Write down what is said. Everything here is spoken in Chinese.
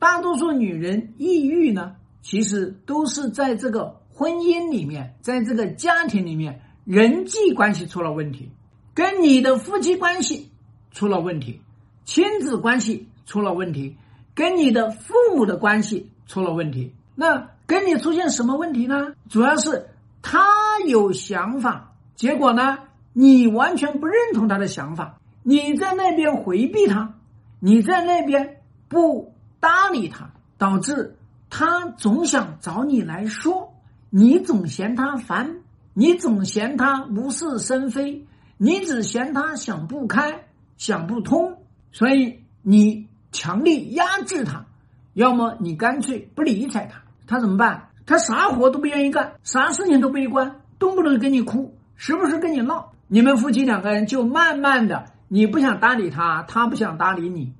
大多数女人抑郁呢，其实都是在这个婚姻里面，在这个家庭里面，人际关系出了问题，跟你的夫妻关系出了问题，亲子关系出了问题，跟你的父母的关系出了问题。那跟你出现什么问题呢？主要是他有想法，结果呢，你完全不认同他的想法，你在那边回避他，你在那边不。搭理他，导致他总想找你来说，你总嫌他烦，你总嫌他无事生非，你只嫌他想不开、想不通，所以你强力压制他，要么你干脆不理睬他，他怎么办？他啥活都不愿意干，啥事情都不一关，动不动跟你哭，时不时跟你闹，你们夫妻两个人就慢慢的，你不想搭理他，他不想搭理你。